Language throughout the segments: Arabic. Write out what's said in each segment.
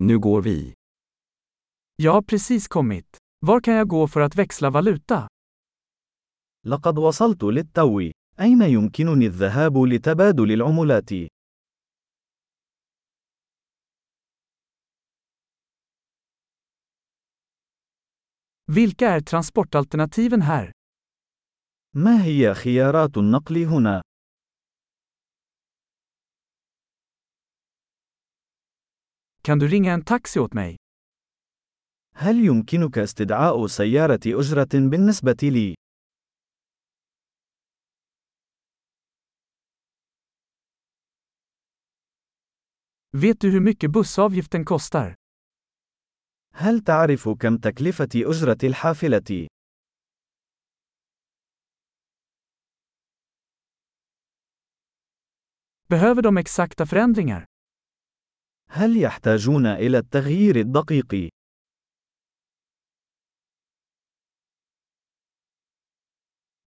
Nu går vi. Jag har precis kommit. Var kan jag gå för att växla valuta? لقد وصلت للتو. أين يمكنني الذهاب لتبادل العملات؟ Vilka är transportalternativen här? ما هي خيارات النقل هنا؟ Kan du ringa en taxi åt mig? هل يمكنك استدعاء سيارة أجرة بالنسبة لي؟ Vet du hur mycket bussavgiften kostar? هل تعرف كم تكلفة أجرة الحافلة؟ Behöver de exakta förändringar? هل يحتاجون إلى التغيير الدقيق؟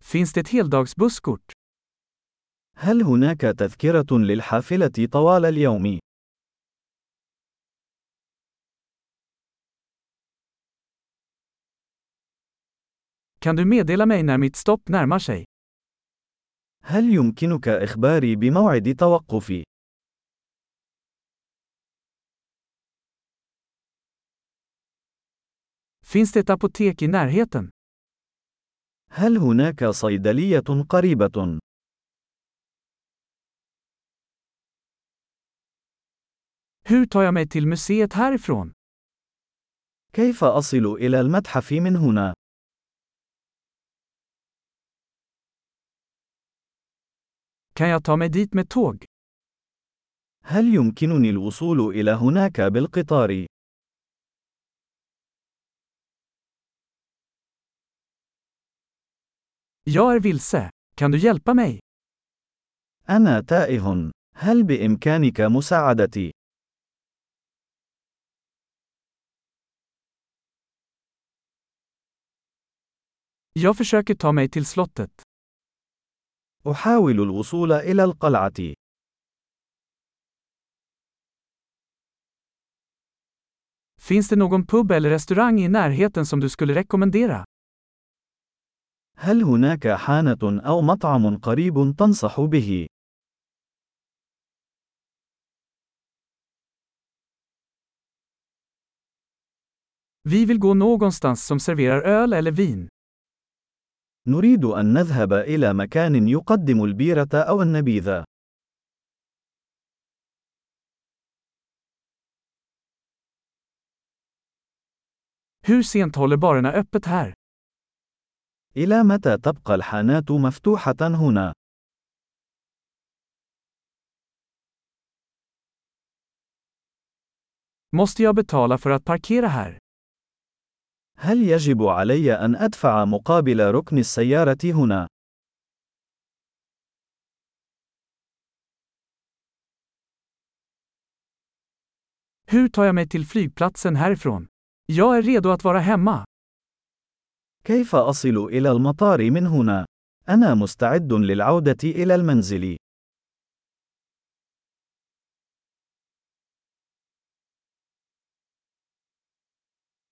Finns det heldagsbusskort? هل هناك تذكرة للحافلة طوال اليوم؟ Kan du meddela mig när mitt stopp närmar sig? هل يمكنك إخباري بموعد توقفي؟ Finns det apotek i närheten? هل هناك صيدلية قريبة؟ Hur tar jag mig till museet härifrån? كيف أصل إلى المتحف من هنا؟ Kan jag ta mig dit med tåg? هل يمكنني الوصول إلى هناك بالقطار؟ Jag är vilse. Kan du hjälpa mig? أنا تائه. هل بإمكانك مساعدتي؟ Jag försöker ta mig till slottet. أحاول الوصول إلى القلعة. Finns det någon pub eller restaurang i närheten som du skulle rekommendera? هل هناك حانة أو مطعم قريب تنصح به؟ Vi vill gå någonstans som serverar öl eller vin. نريد أن نذهب إلى مكان يقدم البيرة أو النبيذ. Hur sent håller barerna öppet här? إلى متى تبقى الحانات مفتوحة هنا؟ Måste jag betala för att parkera här? هل يجب علي أن أدفع مقابل ركن السيارة هنا؟ Hur tar jag mig till flygplatsen härifrån? Jag är redo att vara hemma. كيف أصل إلى المطار من هنا؟ أنا مستعد للعودة إلى المنزل.